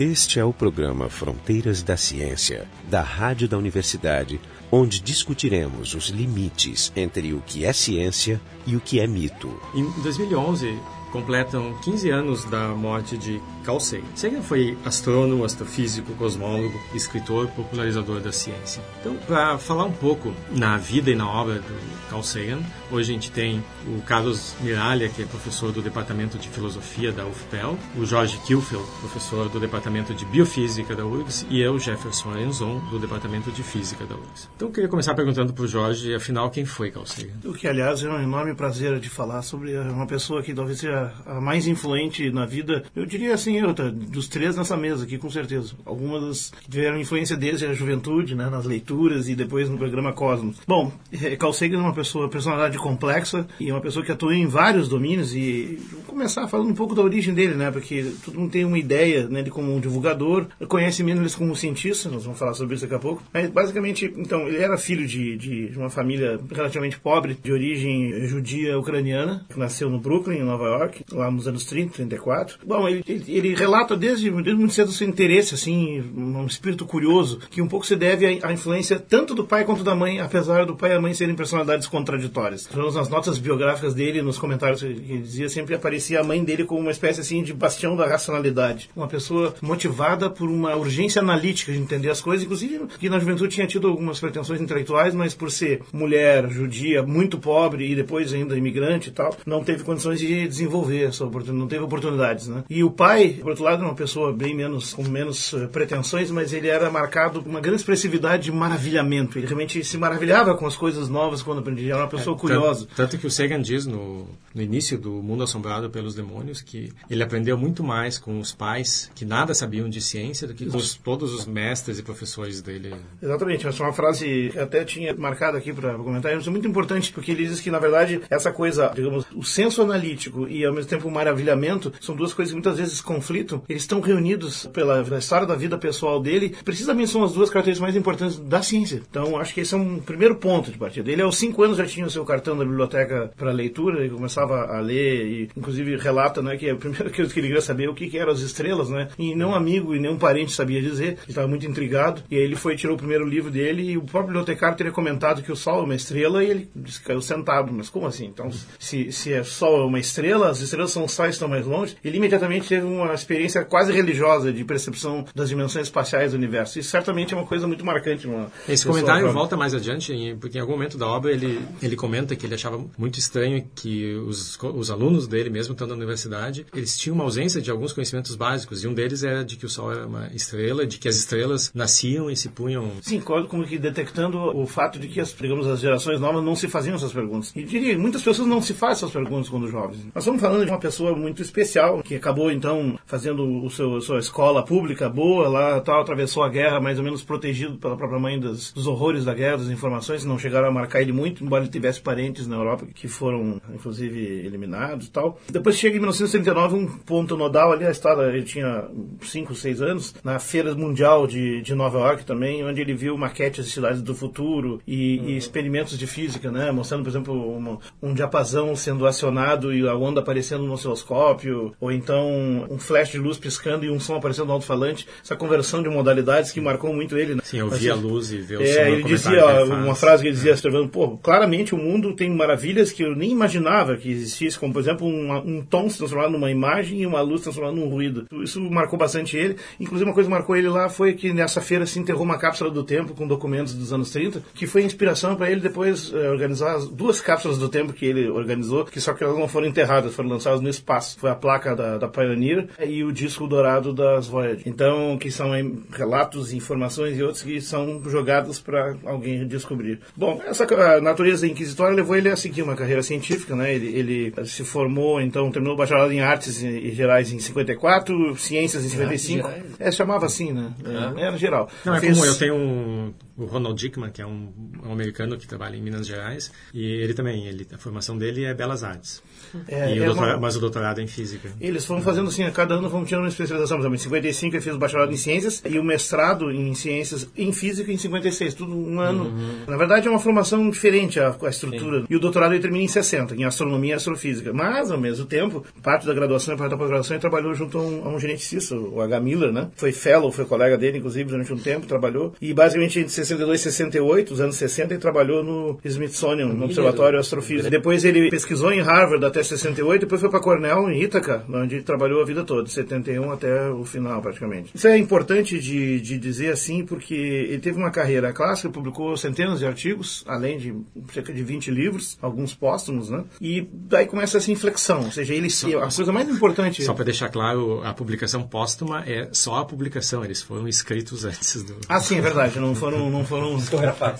Este é o programa Fronteiras da Ciência, da Rádio da Universidade, onde discutiremos os limites entre o que é ciência e o que é mito. Em 2011, completam 15 anos da morte de Carl Sagan. Sagan foi astrônomo, astrofísico, cosmólogo, escritor, popularizador da ciência. Então, para falar um pouco na vida e na obra do Carl Sagan, hoje a gente tem o Carlos Miralha, que é professor do Departamento de Filosofia da UFPEL, o Jorge Kilfeld, professor do Departamento de Biofísica da URGS, e eu, Jefferson Arenzon, do Departamento de Física da URGS. Então, eu queria começar perguntando para o Jorge, afinal, quem foi Carl Sagan? O que, aliás, é um enorme prazer de falar sobre uma pessoa que talvez seja a mais influente na vida, eu diria assim, eu, tá, dos três nessa mesa aqui, com certeza. Algumas tiveram influência desde a juventude, né, nas leituras e depois no programa Cosmos. Bom, é, Carl Sagan é uma pessoa, personalidade complexa e é uma pessoa que atua em vários domínios e vou começar falando um pouco da origem dele, né, porque todo mundo tem uma ideia, né, de como um divulgador, conhece menos como cientista, nós vamos falar sobre isso daqui a pouco. Mas basicamente, então, ele era filho de, de uma família relativamente pobre, de origem judia ucraniana, que nasceu no Brooklyn, em Nova York, lá nos anos 30, 34. Bom, ele, ele, relata desde, desde muito cedo seu interesse, assim, um espírito curioso, que um pouco se deve à, à, influência tanto do pai quanto da mãe, apesar do pai e a mãe serem personalidades contraditórias. Nas notas biográficas dele, nos comentários que ele dizia, sempre aparecia a mãe dele como uma espécie, assim, de bastião da racionalidade. Uma pessoa motivada por uma urgência analítica de entender as coisas, inclusive que na juventude tinha tido algumas pretensões intelectuais, mas por ser mulher, judia, muito pobre e depois ainda imigrante e tal, não teve condições de desenvolver essa oportunidade, não teve oportunidades, né? E o pai, por outro lado, era uma pessoa bem menos, com menos uh, pretensões, mas ele era marcado por uma grande expressividade de maravilhamento. Ele realmente se maravilhava com as coisas novas quando aprendia. Era uma pessoa é, curiosa. Tanto, tanto, que o Sagan diz no, no início do Mundo Assombrado pelos Demônios que ele aprendeu muito mais com os pais que nada sabiam de ciência do que com os, todos os mestres e professores dele. Exatamente. Essa é uma frase que até tinha marcado aqui para comentar. Isso é muito importante porque ele diz que, na verdade, essa coisa, digamos, o senso analítico e ao mesmo tempo o maravilhamento são duas coisas que muitas vezes conflitam. Eles estão reunidos pela, pela história da vida pessoal dele. Precisamente são as duas características mais importantes da ciência. Então, acho que esse é um primeiro ponto de partida. Ele, aos cinco anos, já tinha o seu cartão da biblioteca para leitura e começava a ler e, inclusive, relata né, que a primeira coisa que ele queria saber é o que, que eram as estrelas, né? E nenhum amigo e nenhum parente sabia dizer. Ele estava muito intrigado. E aí ele foi tirou o primeiro livro dele e o próprio bibliotecário teria comentado que o Sol é uma estrela e ele disse, caiu sentado. Mas como assim? Então, se, se é Sol é uma estrela, as estrelas são só estão mais longe, ele imediatamente teve uma experiência quase religiosa de percepção das dimensões espaciais do universo. Isso certamente é uma coisa muito marcante. Esse comentário volta mais adiante, porque em algum momento da obra ele, ele comenta que ele achava muito estranho que os, os alunos dele, mesmo estando na universidade, eles tinham uma ausência de alguns conhecimentos básicos, e um deles era de que o Sol era uma estrela, de que as estrelas nasciam e se punham... Sim, como que detectando o fato de que as, digamos, as gerações novas não se faziam essas perguntas. E diria, muitas pessoas não se fazem essas perguntas quando jovens. Nós estamos falando de uma pessoa muito especial, que acabou então fazendo o seu sua escola pública boa lá, tal, atravessou a guerra mais ou menos protegido pela própria mãe dos horrores da guerra, das informações, não chegaram a marcar ele muito, embora ele tivesse parentes na Europa que foram inclusive eliminados, tal. Depois chega em 1939 um ponto nodal ali, a história, ele tinha 5, 6 anos, na Feira Mundial de, de Nova York também, onde ele viu maquetes de cidades do futuro e, uhum. e experimentos de física, né, mostrando, por exemplo, uma, um diapasão sendo acionado e a onda aparecendo no osciloscópio, ou então um flash de luz piscando e um som aparecendo no alto-falante, essa conversão de modalidades que marcou muito ele. Né? Sim, eu vi a luz e ver o é, som. Ele dizia, ó, uma frase que ele dizia, é. pô, claramente o mundo tem maravilhas que eu nem imaginava que existisse, como por exemplo um, um tom se transformado numa imagem e uma luz transformada num ruído. Isso marcou bastante ele. Inclusive uma coisa que marcou ele lá foi que nessa feira se enterrou uma cápsula do tempo com documentos dos anos 30, que foi inspiração para ele depois eh, organizar as duas cápsulas do tempo que ele organizou, que só que elas não foram enterradas, foram lançadas no espaço. Foi a placa da, da Pioneer e o disco dourado das Voyager. Então, que são relatos, informações e outros que são jogados para alguém descobrir. Bom, essa natureza inquisitória levou ele a seguir uma carreira científica, né? Ele, ele se formou, então, terminou o bacharelado em artes e gerais em 54, ciências em 55. É, chamava assim, né? É, era geral. Não, é Fez... como eu tenho um o Ronald Dickman, que é um, um, americano que trabalha em Minas Gerais, e ele também, ele, a formação dele é Belas Artes. É, é o uma... Mas o doutorado é em Física. Eles foram fazendo assim, a cada ano vão tirando uma especialização. Por exemplo, em 55 ele fez o bacharelado em Ciências e o mestrado em Ciências em Física em 56, tudo um ano. Uhum. Na verdade é uma formação diferente a, a estrutura. Sim. E o doutorado ele termina em 60, em Astronomia e Astrofísica. Mas, ao mesmo tempo, parte da graduação e parte da pós-graduação ele trabalhou junto a um, a um geneticista, o H. Miller, né? Foi fellow, foi colega dele, inclusive, durante um tempo, trabalhou. E basicamente entre 62 e 68, os anos 60, ele trabalhou no Smithsonian, no Observatório Astrofísico. Depois ele pesquisou em Harvard até 68, depois foi para Cornell, em Ítaca, onde ele trabalhou a vida toda, de 71 até o final, praticamente. Isso é importante de, de dizer assim, porque ele teve uma carreira clássica, publicou centenas de artigos, além de cerca de 20 livros, alguns póstumos, né? E daí começa essa inflexão, ou seja, ele a coisa mais importante. Só para deixar claro, a publicação póstuma é só a publicação, eles foram escritos antes do. Ah, sim, é verdade, não foram. Não foram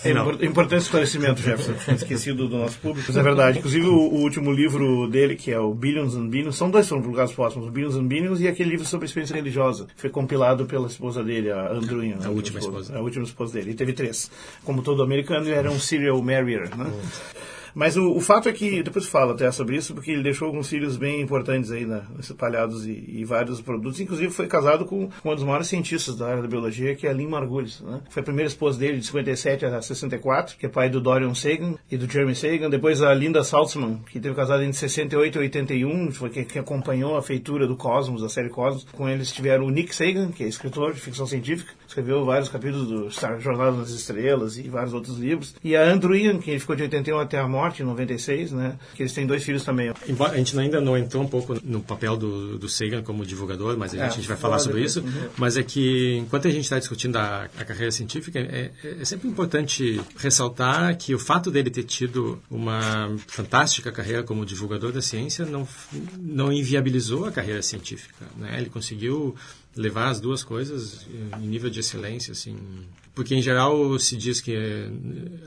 é, importante esclarecimento, Jefferson, tinha esquecido do nosso público, mas é verdade. Inclusive, o, o, último livro dele, que é o Billions and Billions, são dois foram publicados o Billions and Billions e aquele livro sobre a experiência religiosa, foi compilado pela esposa dele, a Andruin. A, a última esposa. A última esposa dele. Ele teve três. Como todo americano, ele era um serial marrier, né? Hum. Mas o, o, fato é que, depois falo até sobre isso, porque ele deixou alguns filhos bem importantes aí, né, espalhados e, e vários produtos. Inclusive foi casado com, com um dos maiores cientistas da área da biologia, que é a Lynn Margulis, né? Foi a primeira esposa dele de 57 a 64, que é pai do Dorian Sagan e do Jeremy Sagan. Depois a Linda Saltzman, que teve casado entre 68 e 81, foi que, que acompanhou a feitura do Cosmos, da série Cosmos. Com eles tiveram o Nick Sagan, que é escritor de ficção científica, escreveu vários capítulos do Jornada das Estrelas e vários outros livros. E a Andrew Ian, que ficou de 81 até a morte, em 96, né? Que eles têm dois filhos também. A gente ainda não entrou um pouco no papel do, do Sagan como divulgador, mas a gente, é, a gente vai falar sobre isso. Uhum. Mas é que enquanto a gente está discutindo a, a, carreira científica, é, é sempre importante ressaltar que o fato dele ter tido uma fantástica carreira como divulgador da ciência não, não inviabilizou a carreira científica. Né? Ele conseguiu levar as duas coisas em nível de excelência, assim. Porque, em geral, se diz que eh,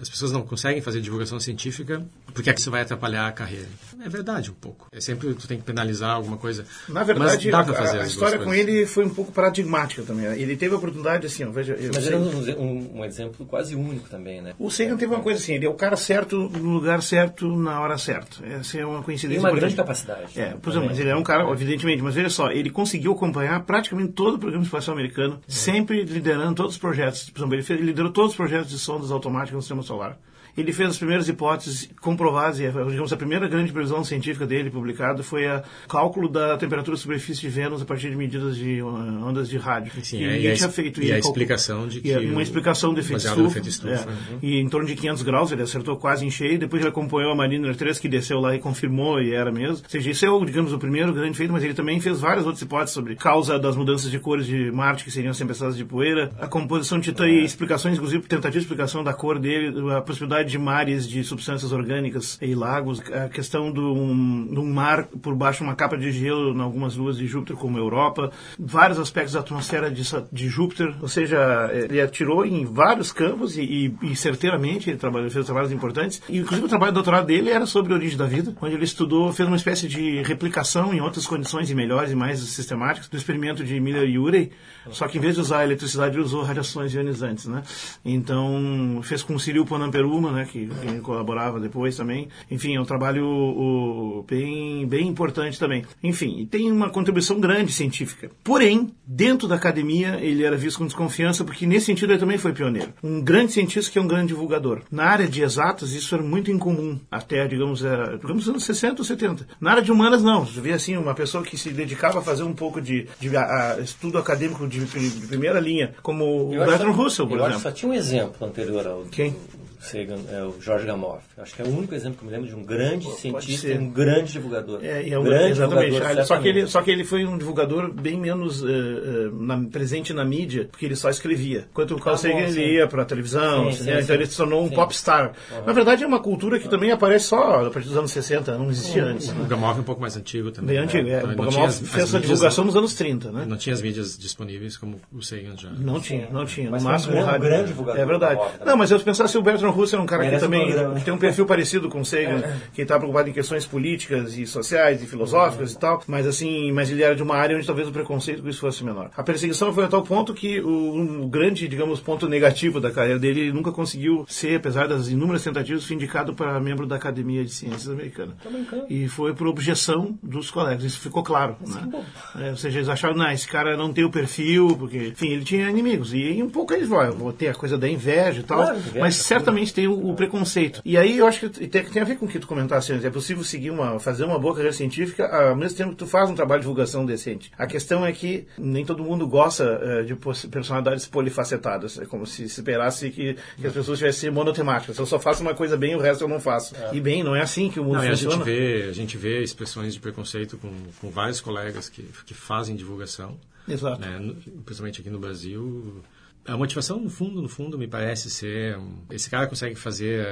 as pessoas não conseguem fazer divulgação científica porque é que isso vai atrapalhar a carreira. É verdade, um pouco. É sempre tu tem que penalizar alguma coisa. Na verdade, a, a, história com ele foi um pouco paradigmática também. Ele teve a oportunidade, assim, ó, veja... Eu Mas era um, um, um, exemplo quase único também, né? O Sagan teve uma coisa assim, ele é o cara certo no lugar certo, na hora certa. Essa é uma coincidência. Tem uma grande capacidade. É, por exemplo, mas ele é um cara, evidentemente, mas veja só, ele conseguiu acompanhar praticamente todo o programa espacial americano, sempre liderando todos os projetos. Por exemplo, ele, fez, ele liderou todos os projetos de sondas automáticas no sistema solar. Ele fez as primeiras hipóteses comprovadas, e digamos, a primeira grande previsão científica dele publicada foi o cálculo da temperatura da superfície de Vênus a partir de medidas de uh, ondas de rádio. Sim, e, e, tinha feito, e, a explicação de que... uma explicação do efeito estufa. Estufa é, uhum. E em torno de 500 graus, ele acertou quase em cheio, depois ele acompanhou a Mariner 3, que desceu lá e confirmou, e era mesmo. Ou seja, isso é, digamos, o primeiro grande feito, mas ele também fez várias outras hipóteses sobre causa das mudanças de cores de Marte, que seriam tempestades de poeira, a composição de Titã e explicações, inclusive, tentativa de explicação da cor dele, a possibilidade de mares de substâncias orgânicas e lagos, a questão de um, de um mar por baixo de uma capa de gelo em algumas luas de Júpiter, como a Europa, vários aspectos da atmosfera de, de Júpiter, ou seja, ele atirou em vários campos e, e, e certeiramente ele trabalhou, fez trabalhos importantes. E, inclusive, o trabalho de doutorado dele era sobre a origem da vida, onde ele estudou, fez uma espécie de replicação em outras condições e melhores e mais sistemáticas do experimento de Miller e Urey, só que em vez de usar eletricidade, ele usou radiações ionizantes, né? Então, fez com o Cyril Ponamperuma, né, que, que colaborava depois também. Enfim, é um trabalho o, bem, bem importante também. Enfim, e tem uma contribuição grande científica. Porém, dentro da academia, ele era visto com desconfiança, porque nesse sentido ele também foi pioneiro. Um grande cientista que é um grande divulgador. Na área de exatas, isso era muito incomum, até, digamos, era, digamos, anos 60 ou 70. Na área de humanas, não. Você vê, assim, uma pessoa que se dedicava a fazer um pouco de, de a, a estudo acadêmico de, de, primeira linha, como eu o Bertrand Russell, por eu exemplo. Acho que só tinha um exemplo anterior ao... Quem? Sagan, é o George Gamow. Acho que é o único exemplo que eu me lembro de um grande Pô, cientista e um grande divulgador. É, é um grande exatamente. Divulgador, só, que ele, só que ele foi um divulgador bem menos uh, uh, na, presente na mídia, porque ele só escrevia. Enquanto o Carl ah, Sagan ele ia para a televisão, sim, sim, então sim. ele se tornou um popstar. Uhum. Na verdade é uma cultura que também aparece só a partir dos anos 60, não existia uhum. antes. Né? O Gamow é um pouco mais antigo também. Bem antigo, é. O Gamow fez essa divulgação nos anos 30, né? Não tinha as mídias disponíveis como o Sagan já. Não tinha, não tinha. Mas no máximo um grande divulgador. É verdade. Não, mas eu pensasse o Bertrand Russo é um cara que também que tem um perfil parecido com o Sagan, que está preocupado em questões políticas e sociais e filosóficas e tal, mas assim, mas ele era de uma área onde talvez o preconceito com isso fosse menor. A perseguição foi a tal ponto que o, o grande, digamos, ponto negativo da carreira dele, ele nunca conseguiu ser, apesar das inúmeras tentativas, indicado para membro da Academia de Ciências Americana. E foi por objeção dos colegas, isso ficou claro. Né? É, ou seja, eles acharam, não, esse cara não tem o perfil, porque, enfim, ele tinha inimigos. E um pouco eles vão, vou ter a coisa da inveja e tal, claro, inveja, mas certamente tem o, o, preconceito. E aí eu acho que tem, tem a ver com o que tu comentaste antes. É possível seguir uma, fazer uma boa carreira científica ao mesmo tempo que tu faz um trabalho de divulgação decente. A questão é que nem todo mundo gosta uh, de personalidades polifacetadas. É como se esperasse que, que as pessoas tivessem monotemáticas. Eu só faço uma coisa bem, o resto eu não faço. É. E bem, não é assim que o mundo não, funciona. A gente, vê, a gente vê expressões de preconceito com, com vários colegas que, que fazem divulgação. Exato. Né, principalmente aqui no Brasil a motivação, no fundo, no fundo, me parece ser... Esse cara consegue fazer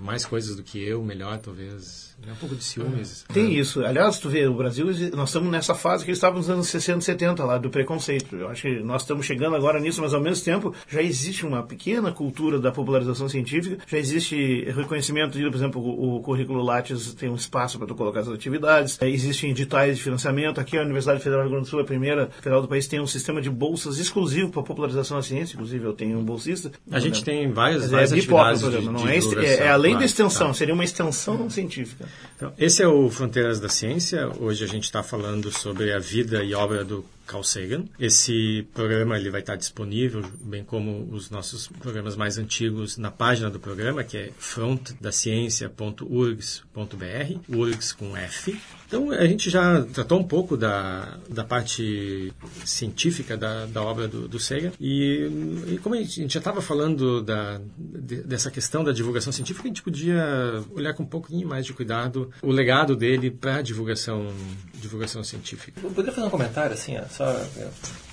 mais coisas do que eu, melhor, talvez. É um pouco de ciúmes. Tem isso. Aliás, tu vê, o Brasil, nós estamos nessa fase que estávamos nos anos 60 70, lá, do preconceito. Eu acho que nós estamos chegando agora nisso, mas ao mesmo tempo já existe uma pequena cultura da popularização científica, já existe reconhecimento de, por exemplo, o, o currículo Lattes tem um espaço para tu colocar as atividades, é, existem editais de financiamento. Aqui a Universidade Federal do Rio Grande do Sul, a primeira federal do país, tem um sistema de bolsas exclusivo para a popularização da ciência, inclusive eu tenho um bolsista. A gente tem várias, várias é atividades de, não é, é, é, além da extensão, tá. seria uma extensão científica. Então, esse é o Fronteiras da Ciência. Hoje a gente está falando sobre a vida e obra do Carl Sagan. Esse programa ele vai estar disponível, bem como os nossos programas mais antigos, na página do programa, que é frontdaciencia.urgs.br, URGS com F. Então, a gente já tratou um pouco da, da parte científica da, da obra do, do Sagan. E, e, como a gente, já estava falando da, de, dessa questão da divulgação científica, a gente podia olhar com um pouquinho mais de cuidado o legado dele para a divulgação, divulgação científica. Eu poderia fazer um comentário, assim, só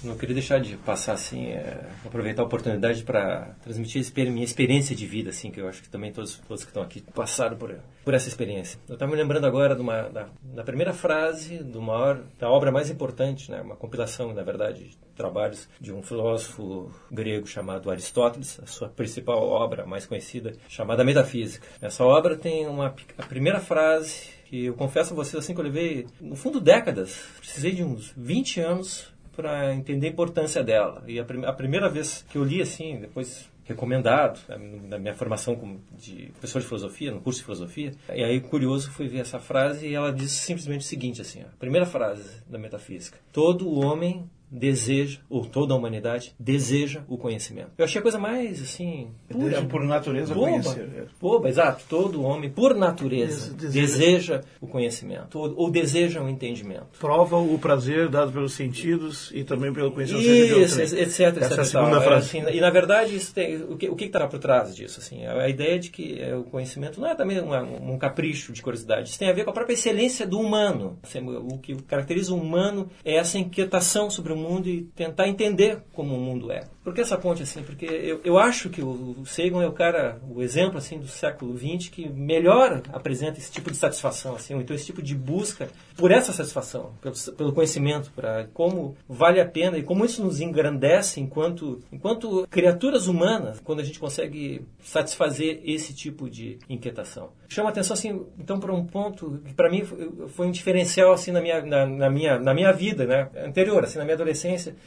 não queria deixar de passar, assim, é, aproveitar a oportunidade para transmitir minha experiência de vida, assim, que eu acho que também todos, todos que estão aqui passaram por, por essa experiência. Eu estava me lembrando agora de uma, da, da primeira frase do maior, da obra mais importante, né, uma compilação, na verdade, de trabalhos de um filósofo grego chamado Aristóteles, a sua principal obra mais conhecida, chamada Metafísica. Essa obra tem uma a primeira frase que eu confesso a vocês assim que eu levei, no fundo, décadas. Precisei de uns 20 anos para entender a importância dela. E a, prim a, primeira vez que eu li assim, depois recomendado na minha formação de professor de filosofia, no curso de filosofia. E aí curioso foi ver essa frase e ela diz simplesmente o seguinte assim, a primeira frase da metafísica: todo homem deseja, ou toda a humanidade deseja o conhecimento. Eu achei a coisa mais assim. Pura, por natureza boba, conhecer. É. Boba, exato. Todo homem, por natureza, deseja, deseja o conhecimento, ou, ou, deseja o entendimento. Prova o prazer dado pelos sentidos e também pelo conhecimento. Isso, etc. etc, Essa é a segunda frase. Assim, e na verdade, isso tem, o que o que está por trás disso? Assim, a ideia de que é, o conhecimento não é também um, um capricho de curiosidade. Isso tem a ver com a própria excelência do humano. Assim, o que caracteriza o humano é essa inquietação sobre o mundo e tentar entender como o mundo é. Por que essa ponte assim? Porque eu, eu acho que o Sagan é o cara, o exemplo assim do século XX que melhor apresenta esse tipo de satisfação, assim, ou então esse tipo de busca por essa satisfação, pelo, pelo conhecimento, para como vale a pena e como isso nos engrandece enquanto enquanto criaturas humanas, quando a gente consegue satisfazer esse tipo de inquietação. Chama atenção assim, então para um ponto que para mim foi um diferencial assim na minha na, na minha na minha vida, né, anterior, assim, na minha adolescência,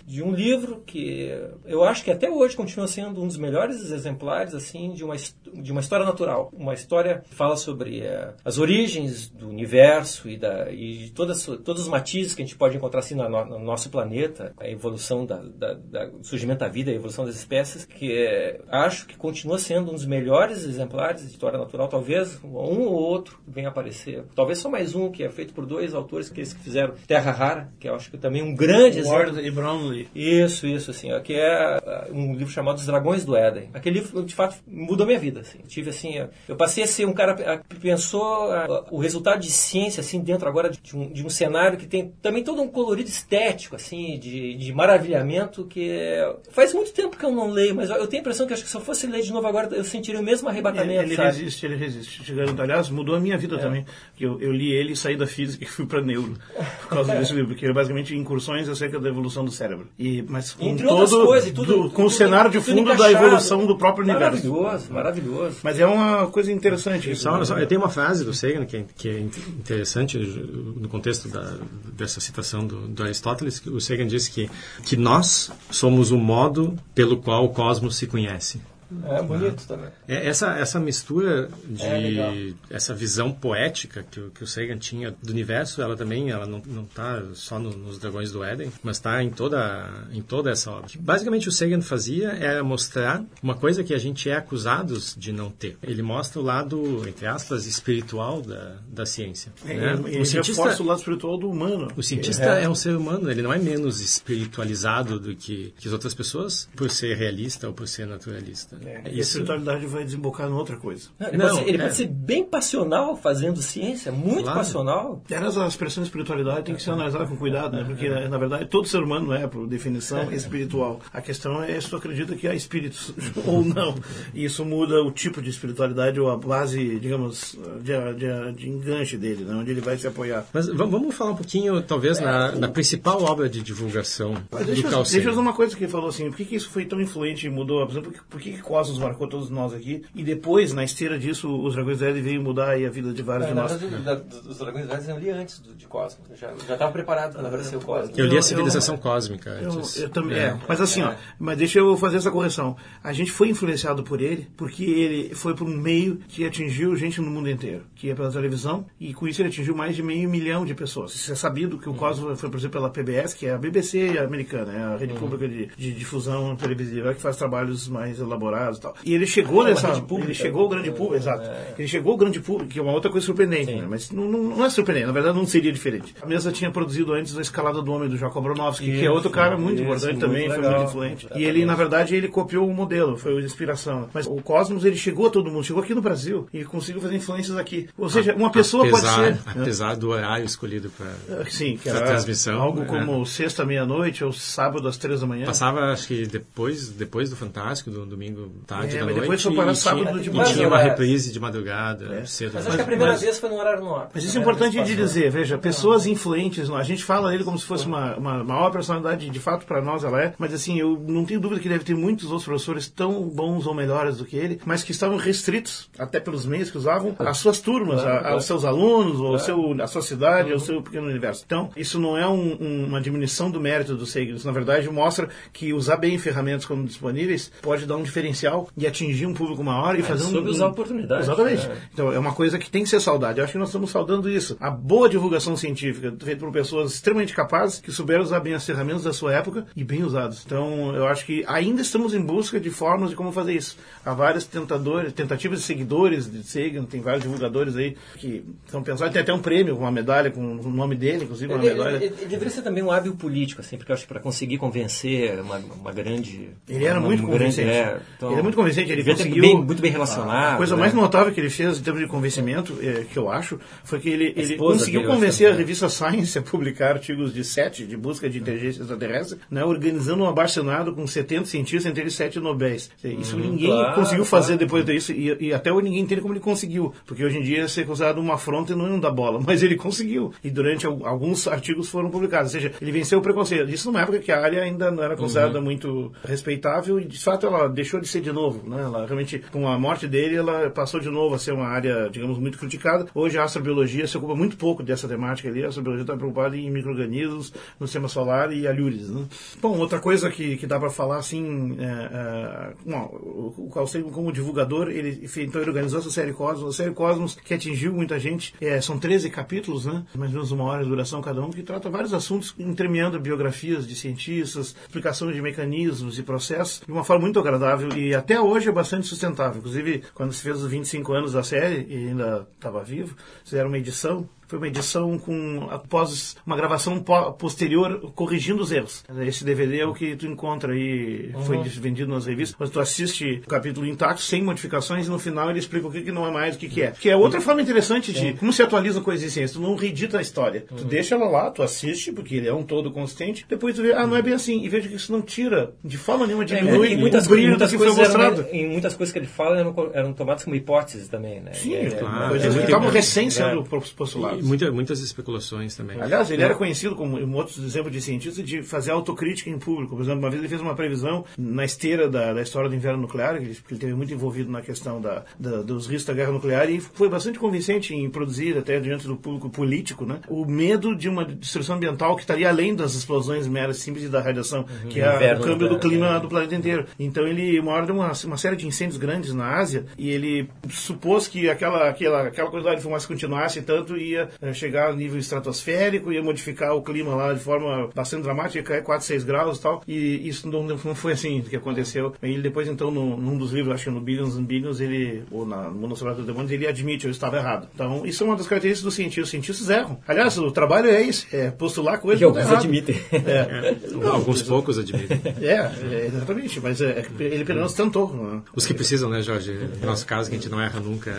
de um livro que eu acho que até hoje continua sendo um dos melhores exemplares assim de uma de uma história natural, uma história que fala sobre é, as origens do universo e da e de todas todos os matizes que a gente pode encontrar assim no, no nosso planeta, a evolução da, da, da, surgimento da vida, a evolução das espécies, que é, acho que continua sendo um dos melhores exemplares de história natural, talvez um ou outro venha aparecer, talvez só mais um que é feito por dois autores que, que fizeram Terra Rara, que eu acho que também um grande exemplo. E Brownlee. Isso, isso assim, que é um livro chamado Os Dragões do Éden. Aquele livro, de fato, mudou minha vida. Assim. Tive, assim, eu passei a ser um cara que pensou o resultado de ciência, assim, dentro agora de um, de um cenário que tem também todo um colorido estético, assim, de, de maravilhamento, que é... faz muito tempo que eu não leio, mas eu tenho a impressão que acho que se eu fosse ler de novo agora, eu sentiria o mesmo arrebatamento, Ele, ele resiste, ele resiste. Aliás, mudou a minha vida é. também. Eu, eu li ele e saí da física e fui para neuro, por causa desse livro, que é basicamente incursões acerca da evolução do cérebro. E, mas com Entre todo, coisas, tudo, do, com tudo, o cenário de fundo da evolução do próprio universo. Maravilhoso, maravilhoso. Mas é uma coisa interessante. Só, só, tem uma frase do Sagan que é, que é interessante no contexto da, dessa citação do, do, Aristóteles, que o Sagan disse que, que nós somos o modo pelo qual o cosmos se conhece. É bonito também. É, essa, essa mistura de é essa visão poética que, o, que o Sagan tinha do universo, ela também ela não não está só no, nos Dragões do Éden, mas está em toda em toda essa obra. Basicamente o Sagan fazia era mostrar uma coisa que a gente é acusados de não ter. Ele mostra o lado entre aspas espiritual da, da ciência. É, né? Ele, o cientista o lado espiritual do humano. O cientista é. é um ser humano, ele não é menos espiritualizado do que, que as outras pessoas por ser realista ou por ser naturalista. É, Isso... A espiritualidade vai desembocar em outra coisa. Não, ele, não, pode, ser, ele é. pode, ser, bem passional fazendo ciência, muito claro. passional. Essa expressão espiritualidade tem que ser analisada com cuidado, né? porque, na verdade, todo ser humano é, por definição, espiritual. A questão é se tu acredita que há espíritos ou não. E isso muda o tipo de espiritualidade ou a base, digamos, de, de, de enganche dele, né? onde ele vai se apoiar. Mas vamos falar um pouquinho, talvez, na, na principal obra de divulgação Mas do deixa, Deixa eu dizer uma coisa que ele falou assim, por que, que isso foi tão influente e mudou? Por exemplo, por que, que Cosmos marcou todos nós aqui. E depois, na esteira disso, os Dragões Velhos veio mudar a vida de vários é, de nós. Verdade, os Dragões Velhos eu li antes do, de Cosmos. Já estava preparado para aparecer o Cosmos. Eu li a Civilização eu, Cósmica antes. Eu, eu também, é. é. Mas assim, ó, mas deixa eu fazer essa correção. A gente foi influenciado por ele porque ele foi por um meio que atingiu gente no mundo inteiro, que é pela televisão, e com isso ele atingiu mais de meio milhão de pessoas. Isso é sabido que o Cosmos foi, por exemplo, pela PBS, que é a BBC americana, é a rede uhum. pública de, de difusão televisiva, que faz trabalhos mais elaborados e tal. E ele chegou é nessa. Ele chegou ao grande público, exato. É. Ele chegou ao grande público, que é uma outra coisa surpreendente, né? mas não, não, não, é surpreendente, na verdade não seria diferente. A mesa tinha produzido antes a Escalada do Homem do Jacob Bronowski, isso, que é outro cara muito isso, importante muito também, legal. foi muito influente. E ele, na verdade, ele copiou o modelo, foi a inspiração. Mas o Cosmos, ele chegou a todo mundo, chegou aqui no Brasil e conseguiu fazer influências aqui. Ou seja, uma pessoa apesar, pode ser. Apesar do horário escolhido para ah, Sim, que era transmissão. Algo como sexta, meia-noite ou sábado às três da manhã. Passava, acho que depois, depois do Fantástico, do domingo tarde é, da noite. Depois foi para sábado de manhã. E tinha uma reprise de madrugada, é. cedo. Mas acho que a primeira mas, vez foi no horário nobre. Mas isso é importante de dizer, veja, pessoas influentes, a gente fala dele como se fosse uma, uma maior personalidade, de fato para nós ela é, mas assim, eu não tenho dúvida que deve ter muitos outros professores tão bons ou melhores do que ele, mas que estavam restritos, até pelos meios que usavam, às suas turmas, a, aos seus alunos, ou ao seu, à sua cidade, ao seu pequeno universo. Então, isso não é um, um, uma diminuição do mérito dos segredos, na verdade mostra que usar bem ferramentas como disponíveis pode dar um diferencial e atingir um público maior e é, fazer um. Sobre usar oportunidades. Exatamente. É. Então, é uma coisa que tem que ser saudade. Eu acho que nós estamos saudando isso. A boa divulgação científica, feita por pessoas extremamente capazes, que souberam usar bem as ferramentas da sua época e bem usadas. Então, eu acho que ainda estamos em busca de formas de como fazer isso. Há vários tentadores, tentativas de seguidores de Sagan, tem vários divulgadores aí que estão pensando. Tem até um prêmio, uma medalha com o nome dele, inclusive uma ele, medalha. Ele, ele, deveria ser também um hábil político, assim, porque eu acho que para conseguir convencer uma, uma grande. Ele era uma, muito convincente. Grande, é, então, ele é muito convincente, ele conseguiu. Bem, muito bem relacionado. A coisa né? mais notável que ele fez em termos de convencimento, é, que eu acho, foi que ele, ele conseguiu convencer a revista Science a publicar artigos de SET, de busca de inteligência extraterrestre, né, organizando um abaixo-assinado com 70 cientistas, entre eles 7 Nobéis. Isso hum, ninguém claro, conseguiu fazer claro. depois disso, e, e, até hoje ninguém entende como ele conseguiu, porque hoje em dia é ser considerado uma afronta e não dá bola, mas ele conseguiu. E durante alguns artigos foram publicados, ou seja, ele venceu o preconceito. Isso numa época que a área ainda não era considerada uhum. muito respeitável, e de fato ela deixou de ser de novo. Né? Ela realmente, com a morte dele, ela passou de novo a ser uma área, digamos, muito criticada. Hoje a astrobiologia se ocupa muito pouco dessa temática ali, a astrobiologia está preocupada em micro-organismos no sistema solar e alhures. Né? Bom, outra coisa que, que dá para falar, assim, é, é, bom, o Carl como divulgador, ele, então, ele organizou essa série Cosmos, a série Cosmos que atingiu muita gente, é, são 13 capítulos, né? mais ou menos uma hora de duração cada um, que trata vários assuntos, entremeando biografias de cientistas, explicações de mecanismos e processos, de uma forma muito agradável e até hoje é bastante sustentável. Inclusive, quando se fez os 25 anos da série, e ainda estava vivo, fizeram uma edição foi uma edição com após uma gravação posterior corrigindo os erros. Esse DVD é o que tu encontra aí, uhum. foi vendido nas revistas, mas tu assiste o capítulo intacto, sem modificações, e no final ele explica o que, que não é mais, o que, que é. Que é outra forma interessante de como se atualiza de ciência. Tu não reedita a história. Uhum. Tu deixa ela lá, tu assiste, porque ele é um todo consistente, depois tu vê, ah, não é bem assim, e veja que isso não tira de forma nenhuma, diminui é, muitas, o brilho muitas que foi mostrado. Eram, em muitas coisas que ele fala eram, eram tomadas como hipóteses também, né? Sim, é, claro. Coisas que estavam recém sendo postuladas. E muita, muitas especulações também. Aliás, ele era conhecido como um outro exemplo de cientista de fazer autocrítica em público. Por exemplo, uma vez ele fez uma previsão na esteira da, da história do inverno nuclear, que ele, que ele teve muito envolvido na questão da, da, dos riscos da guerra nuclear e foi bastante convincente em produzir até diante do público político, né, o medo de uma destruição ambiental que estaria além das explosões meras simples e da radiação, uhum, que é o câmbio do clima é. do planeta inteiro. Então ele uma hora deu uma, uma série de incêndios grandes na Ásia e ele supôs que aquela aquela aquela quantidade de fumaça continuasse tanto ia eh, chegar a nível estratosférico, ia modificar o clima lá de forma bastante dramática, ia cair 4, 6 graus e tal. E isso não, não foi assim que aconteceu. Ele depois então no, num dos livros, acho que no Billions and Billions, ele ou na Monossolado do Demônios, ele admite eu estava errado. Então isso é uma das características do cientista. Os cientistas erram. Aliás, o trabalho é isso, é postular coisas. E alguns admitem. É. Não, alguns poucos admitem. É, é exatamente. Mas é, ele pelo menos tentou. Né? Os que precisam, né, Jorge? No nosso caso, que a gente não erra nunca.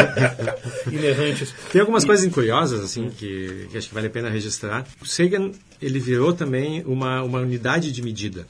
Inerrantes. Tem algumas e... coisas curiosas, assim, que, que, acho que vale a pena registrar. O Sagan, ele virou também uma, uma unidade de medida.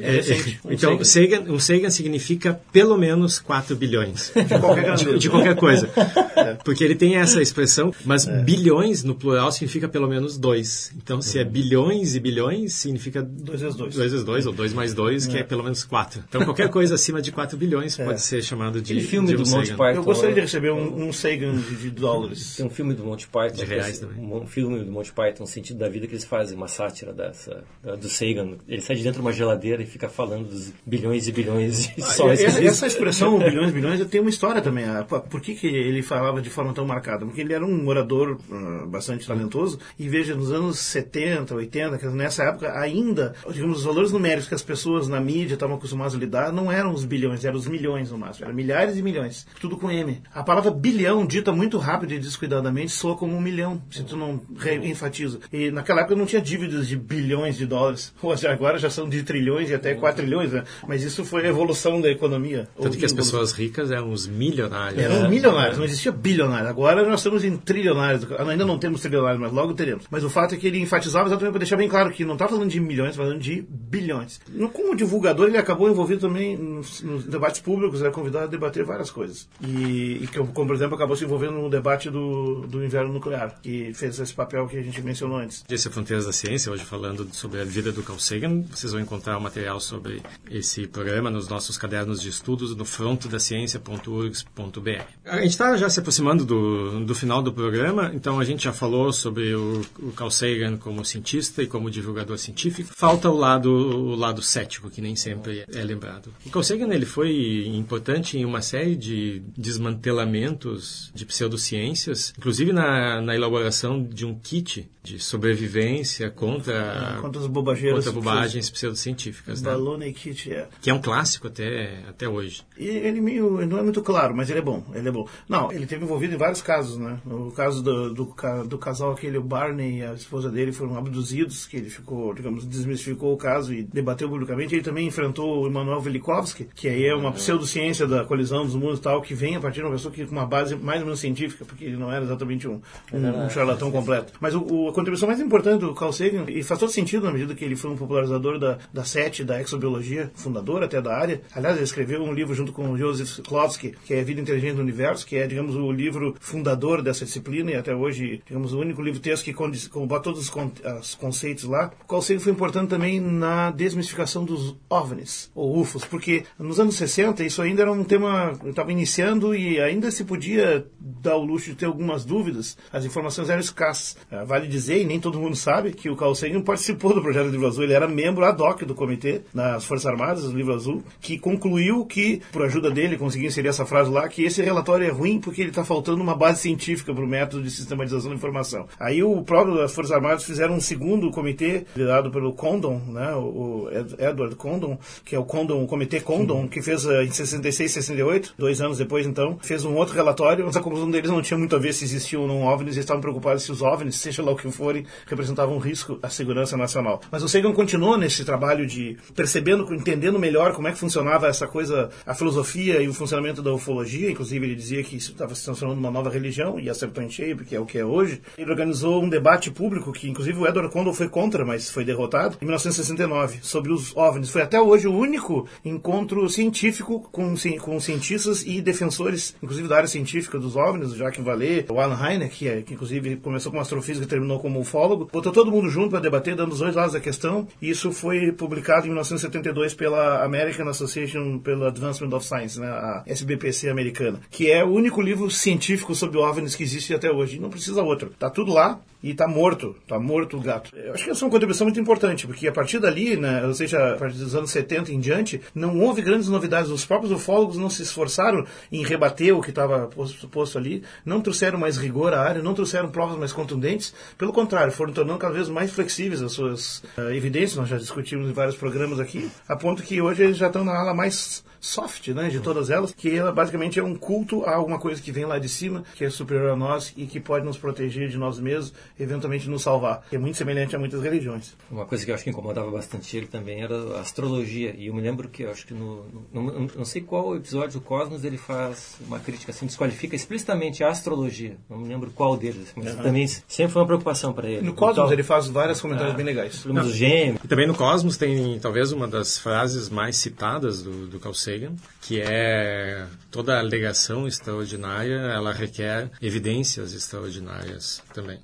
É, é, então, um Sagan, um Sagan significa pelo menos 4 bilhões. De qualquer, de, de qualquer coisa. É. Porque ele tem essa expressão, mas é. bilhões no plural significa pelo menos 2. Então, se é bilhões e bilhões, significa 2 vezes 2. 2 vezes 2, ou 2 mais 2, que é pelo menos 4. Então, qualquer coisa acima de 4 bilhões pode ser chamado de. Aquele filme de um do Monty Python. Eu gostaria de receber um, um Sagan de, de, dólares. Tem um filme do Monty Python. De reais também. Um filme do Monty Python, sentido da vida, que eles fazem uma sátira dessa, do Sagan. Ele sai de dentro de uma geladeira e fica falando dos bilhões e bilhões de sóis. Essa, essa expressão, bilhões e bilhões, tem uma história também. Ah, por que, que ele falava de forma tão marcada? Porque ele era um orador uh, bastante talentoso e veja, nos anos 70, 80, nessa época ainda, digamos, os valores numéricos que as pessoas na mídia estavam acostumadas a lidar não eram os bilhões, eram os milhões no máximo. Eram milhares e milhões. Tudo com M. A palavra bilhão, dita muito rápido e descuidadamente, soa como um milhão, se tu não enfatiza. E naquela época não tinha dívidas de bilhões de dólares. Hoje, agora já são de trilhões e até quatrilhões, né? Mas isso foi a evolução da economia. Tanto que as pessoas ricas eram os milionários. Eram né? milionários, não existia bilionário. Agora nós estamos em trilionários. Ainda não temos trilionários, mas logo teremos. Mas o fato é que ele enfatizava exatamente para deixar bem claro que não está falando de milhões, falando de bilhões. Como divulgador, ele acabou envolvido também nos, nos debates públicos, era convidado a debater várias coisas. E, e que, como, por exemplo, acabou se envolvendo no debate do, do inverno nuclear, que fez esse papel que a gente mencionou antes. Esse é Fronteiras da Ciência, hoje falando sobre a vida do Carl Sagan. Vocês vão encontrar o material sobre esse programa nos nossos cadernos de estudos no frontodaciencia.urgs.br. A gente está já se aproximando do, do final do programa, então a gente já falou sobre o, o Carl Sagan como cientista e como divulgador científico. Falta o lado, o lado cético, que nem sempre é lembrado. O Carl Sagan ele foi importante em uma série de desmantelamentos de pseudociências, inclusive na, na elaboração de um kit de sobrevivência contra, contra as bobageiras, contra bobagens pseudocientíficas. Né? Kit, é. Que é um clássico até, até hoje. E ele meio, não é muito claro, mas ele é bom. Ele é bom. Não, ele teve envolvido em vários casos, né? O caso do, do, do casal aquele, o Barney e a esposa dele foram abduzidos, que ele ficou, digamos, desmistificou o caso e debateu publicamente. Ele também enfrentou o Emanuel Velikovsky, que aí é uma pseudociência da colisão dos mundos e tal, que vem a partir de uma pessoa que com uma base mais ou menos científica, porque ele não era exatamente um, um, um charlatão completo. Mas o, o, a contribuição mais importante do Carl Sagan, e faz todo sentido na medida que ele foi um popularizador da, da SET, da exobiologia, fundador até da área. Aliás, ele escreveu um livro junto com Joseph Klowski, que é Vida Inteligente do Universo, que é, digamos, o livro fundador dessa disciplina e até hoje, digamos, o único livro texto que combate todos os, con os conceitos lá. O Carl Sagan foi importante também na desmistificação dos OVNIs, ou UFOs, porque nos anos 60 isso ainda era um tema, estava iniciando e ainda se podia dar o luxo de ter algumas dúvidas. As informações eram escassas. Ah, vale dizer, e nem todo mundo sabe, que o Carl Sagan participou do projeto do Livro Azul. Ele era membro ad hoc do comitê nas Forças Armadas do Livro Azul, que concluiu que, por ajuda dele, conseguiu inserir essa frase lá, que esse relatório é ruim porque ele está faltando uma base científica para o método de sistematização da informação. Aí o próprio das Forças Armadas fizeram um segundo comitê, liderado pelo Condon, né, o Edward Condon, que é o Condon, o Comitê Condon, que fez eh, em 66 e 68, dois anos depois então, fez um outro relatório, mas a conclusão deles não tinha muito a ver se existiam ou não OVNIs, eles estavam preocupados se os OVNIs, seja lá o que forem, representavam um risco à segurança nacional. Mas o Sagan continuou nesse trabalho de percebendo, entendendo melhor como é que funcionava essa coisa, a filosofia e o funcionamento da ufologia. Inclusive, ele dizia que estava se transformando numa nova religião e acertou em cheio, porque é o que é hoje. Ele organizou um debate público que, inclusive, o Edward Condon foi contra, mas foi derrotado, em 1969, sobre os OVNIs. Foi até hoje o único encontro científico com, com cientistas e defensores, inclusive da área científica dos OVNIs, o Jacques Vallée, o Alan Hynek, que, é, que inclusive começou como astrofísico e terminou como ufólogo. Botou todo mundo junto para debater, dando os dois lados da questão. E isso foi publicado em 1972 pela American Association pelo Advancement of Science, né, a SBPC americana, que é o único livro científico sobre OVNIs que existe até hoje. Não precisa outro. Tá tudo lá e tá morto, tá morto o gato. Eu acho que essa é uma contribuição muito importante, porque a partir dali, né, ou seja, a partir dos anos 70 em diante, não houve grandes novidades. Os próprios ufólogos não se esforçaram em rebater o que estava posto ali, não trouxeram mais rigor à área, não trouxeram provas mais contundentes. Pelo contrário, foram tornando cada vez mais flexíveis as suas uh, evidências. Nós já discutimos em vários programas aqui, a ponto que hoje eles já estão na ala mais soft, né, de todas elas, que ela basicamente é um culto a alguma coisa que vem lá de cima, que é superior a nós e que pode nos proteger de nós mesmos, eventualmente nos salvar. Que é muito semelhante a muitas religiões. Uma coisa que eu acho que incomodava bastante ele também era a astrologia. E eu me lembro que, eu acho que no, no, no não sei qual episódio do Cosmos ele faz uma crítica assim, desqualifica explicitamente a astrologia. Não me lembro qual deles, mas uhum. também sempre foi uma preocupação para ele. No Cosmos então, ele faz vários comentários é, bem legais. Dos gêmeos. E também no Cosmos tem talvez uma das frases mais citadas do, do Carl Sagan, que é toda alegação extraordinária, ela requer evidências extraordinárias também.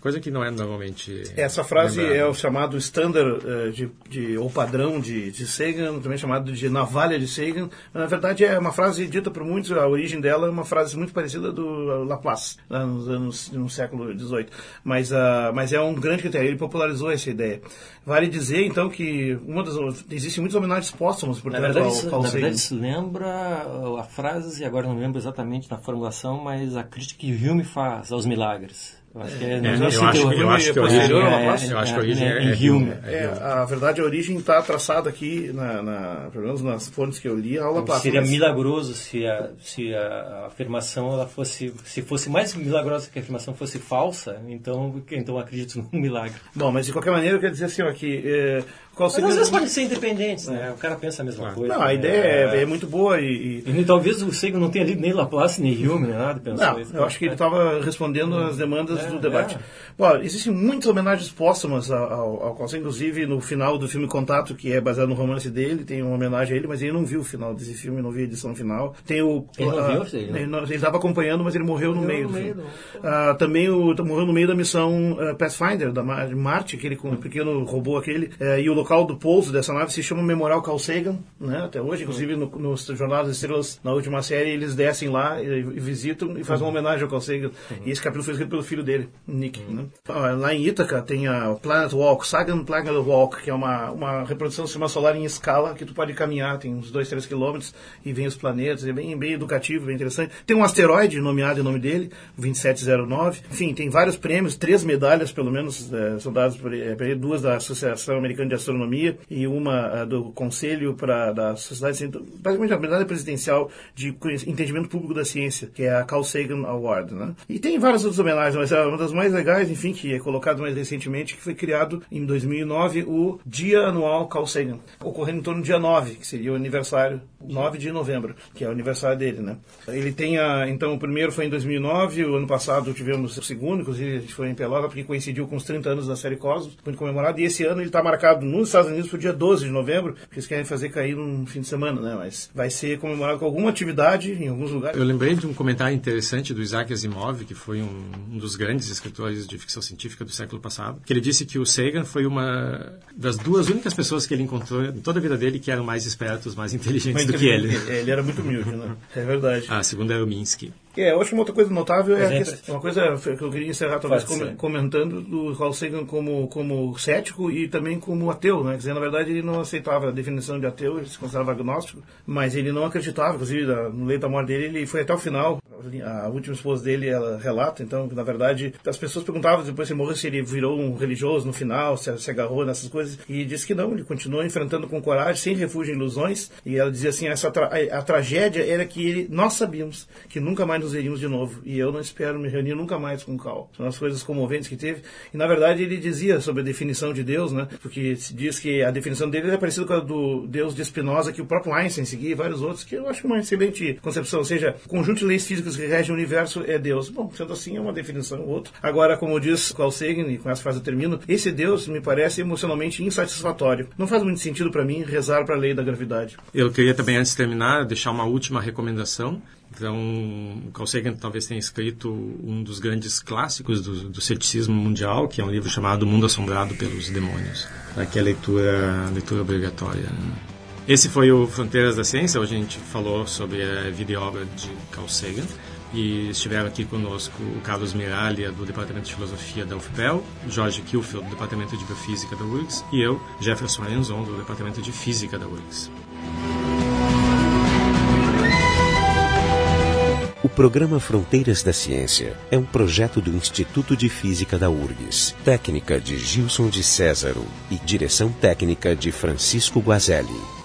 Coisa que não é normalmente. Essa frase lembrada. é o chamado standard uh, de, de, ou padrão de, de Sagan, também chamado de navalha de Sagan. Na verdade, é uma frase dita por muitos, a origem dela é uma frase muito parecida do Laplace, lá nos anos, no século XVIII. Mas, uh, mas é um grande critério, ele popularizou essa ideia. Vale dizer, então, que uma das, existem muitas homenagens póstumas, portanto, na verdade, ao, ao Na verdade, isso lembra a frase, e agora não lembro exatamente na formulação, mas a crítica que Hume faz aos milagres. Eu acho que é, é, eu, acho, eu acho que a origem é, eu acho que a origem é, é, Hume. É, a verdade, a origem está traçada aqui, na, na, pelo menos nas fontes que eu li, a aula então, Seria milagroso se a, se a afirmação ela fosse, se fosse mais milagrosa que a afirmação fosse falsa, então, então acredito num milagre. Bom, mas de qualquer maneira, eu quero dizer assim, ó, que é, qual seria... Mas às vezes podem ser independentes, né? O cara pensa a mesma coisa. Não, a né? ideia é, é, muito boa e, e... e... talvez o Seigo não tenha lido nem Laplace, nem Hume, nem nada, pensou não, isso. eu acho que ele estava respondendo às demandas do debate. Bom, existem muitas homenagens póstumas ao, ao inclusive no final do filme Contato, que é baseado no romance dele, tem uma homenagem a ele, mas ele não viu o final desse filme, não viu a edição final. Tem o... Ele não viu, sei, né? Ele estava acompanhando, mas ele morreu, morreu no meio no do meio filme. Do... Uh, também o, morreu no meio da missão uh, Pathfinder, da Marte, aquele com o pequeno robô aquele, uh, e o local do pouso dessa essa nave se chama Memorial Carl Sagan, né, até hoje, inclusive no, no Jornal das Estrelas, na última série, eles descem lá e, e visitam e fazem uma homenagem ao Carl Sagan. Uhum. E esse capítulo foi escrito pelo filho dele, Nick. Uhum. Né? Lá em Ítaca tem a Planet Walk, Sagan Planet Walk, que é uma, uma reprodução do sistema solar em escala, que tu pode caminhar, tem uns 2, 3 quilômetros, e vem os planetas, é bem, bem educativo, bem interessante. Tem um asteroide nomeado em nome dele, 2709. Enfim, tem vários prêmios, três medalhas, pelo menos, é, são dadas por, é, duas da Associação Americana de Astronomia e uma uh, do Conselho para da Sociedade basicamente a medalha presidencial de entendimento público da ciência, que é a Carl Sagan Award, né? E tem várias outras homenagens, mas é uma das mais legais, enfim, que é colocado mais recentemente, que foi criado em 2009 o Dia Anual Carl Sagan, ocorrendo em torno do dia 9, que seria o aniversário 9 de novembro, que é o aniversário dele, né? Ele tem a, então o primeiro foi em 2009, o ano passado tivemos o segundo, inclusive a gente foi em Pelota porque coincidiu com os 30 anos da série Cosmos, muito comemorado, e esse ano ele está marcado nos Estados Unidos para o dia 12 12 de novembro, que eles querem fazer cair num fim de semana, né? Mas vai ser comemorado com alguma atividade em alguns lugares. Eu lembrei de um comentário interessante do Isaac Asimov, que foi um, um dos grandes escritores de ficção científica do século passado, que ele disse que o Sagan foi uma das duas únicas pessoas que ele encontrou em toda a vida dele que eram mais espertos, mais inteligentes do que ele. Ele era muito humilde, né? É verdade. Ah, segundo é o Minsky. É, eu acho uma outra coisa notável é, que, uma coisa que eu queria encerrar talvez com, comentando do Carl Sagan como, como cético e também como ateu, né? Quer dizer, na verdade ele não aceitava a definição de ateu, ele se considerava agnóstico, mas ele não acreditava, inclusive no leito da morte dele, ele foi até o final. A última esposa dele, ela relata, então, que na verdade as pessoas perguntavam depois se ele morreu se ele virou um religioso no final, se, se agarrou nessas coisas, e disse que não, ele continuou enfrentando com coragem, sem refúgio em ilusões, e ela dizia assim, essa tra a, a tragédia era que ele, nós sabíamos que nunca mais nos veríamos de novo. E eu não espero me reunir nunca mais com o Cal. São as coisas comoventes que teve. E na verdade ele dizia sobre a definição de Deus, né? Porque se diz que a definição dele é parecida com a do Deus de Spinoza, que o próprio Einstein seguia e vários outros, que eu acho uma excelente concepção. Ou seja, o conjunto de leis físicas que regem o universo é Deus. Bom, sendo assim, é uma definição ou outra. Agora, como diz Carl Sagan, e com essa frase eu termino, esse Deus me parece emocionalmente insatisfatório. Não faz muito sentido para mim rezar para a lei da gravidade. Eu queria também, antes de terminar, deixar uma última recomendação. Então, Carl Sagan talvez tenha escrito um dos grandes clássicos do, do ceticismo mundial, que é um livro chamado Mundo Assombrado pelos Demônios, que é a leitura, leitura obrigatória. Né? Esse foi o Fronteiras da Ciência. Hoje a gente falou sobre a vida e obra de Carl Sagan. E estiveram aqui conosco o Carlos Miralha, do Departamento de Filosofia da UFPEL, Jorge Kilfield, do Departamento de Biofísica da URGS, e eu, Jefferson Arenzon, do Departamento de Física da URGS. Programa Fronteiras da Ciência é um projeto do Instituto de Física da URGS, técnica de Gilson de Césaro e direção técnica de Francisco Guazelli.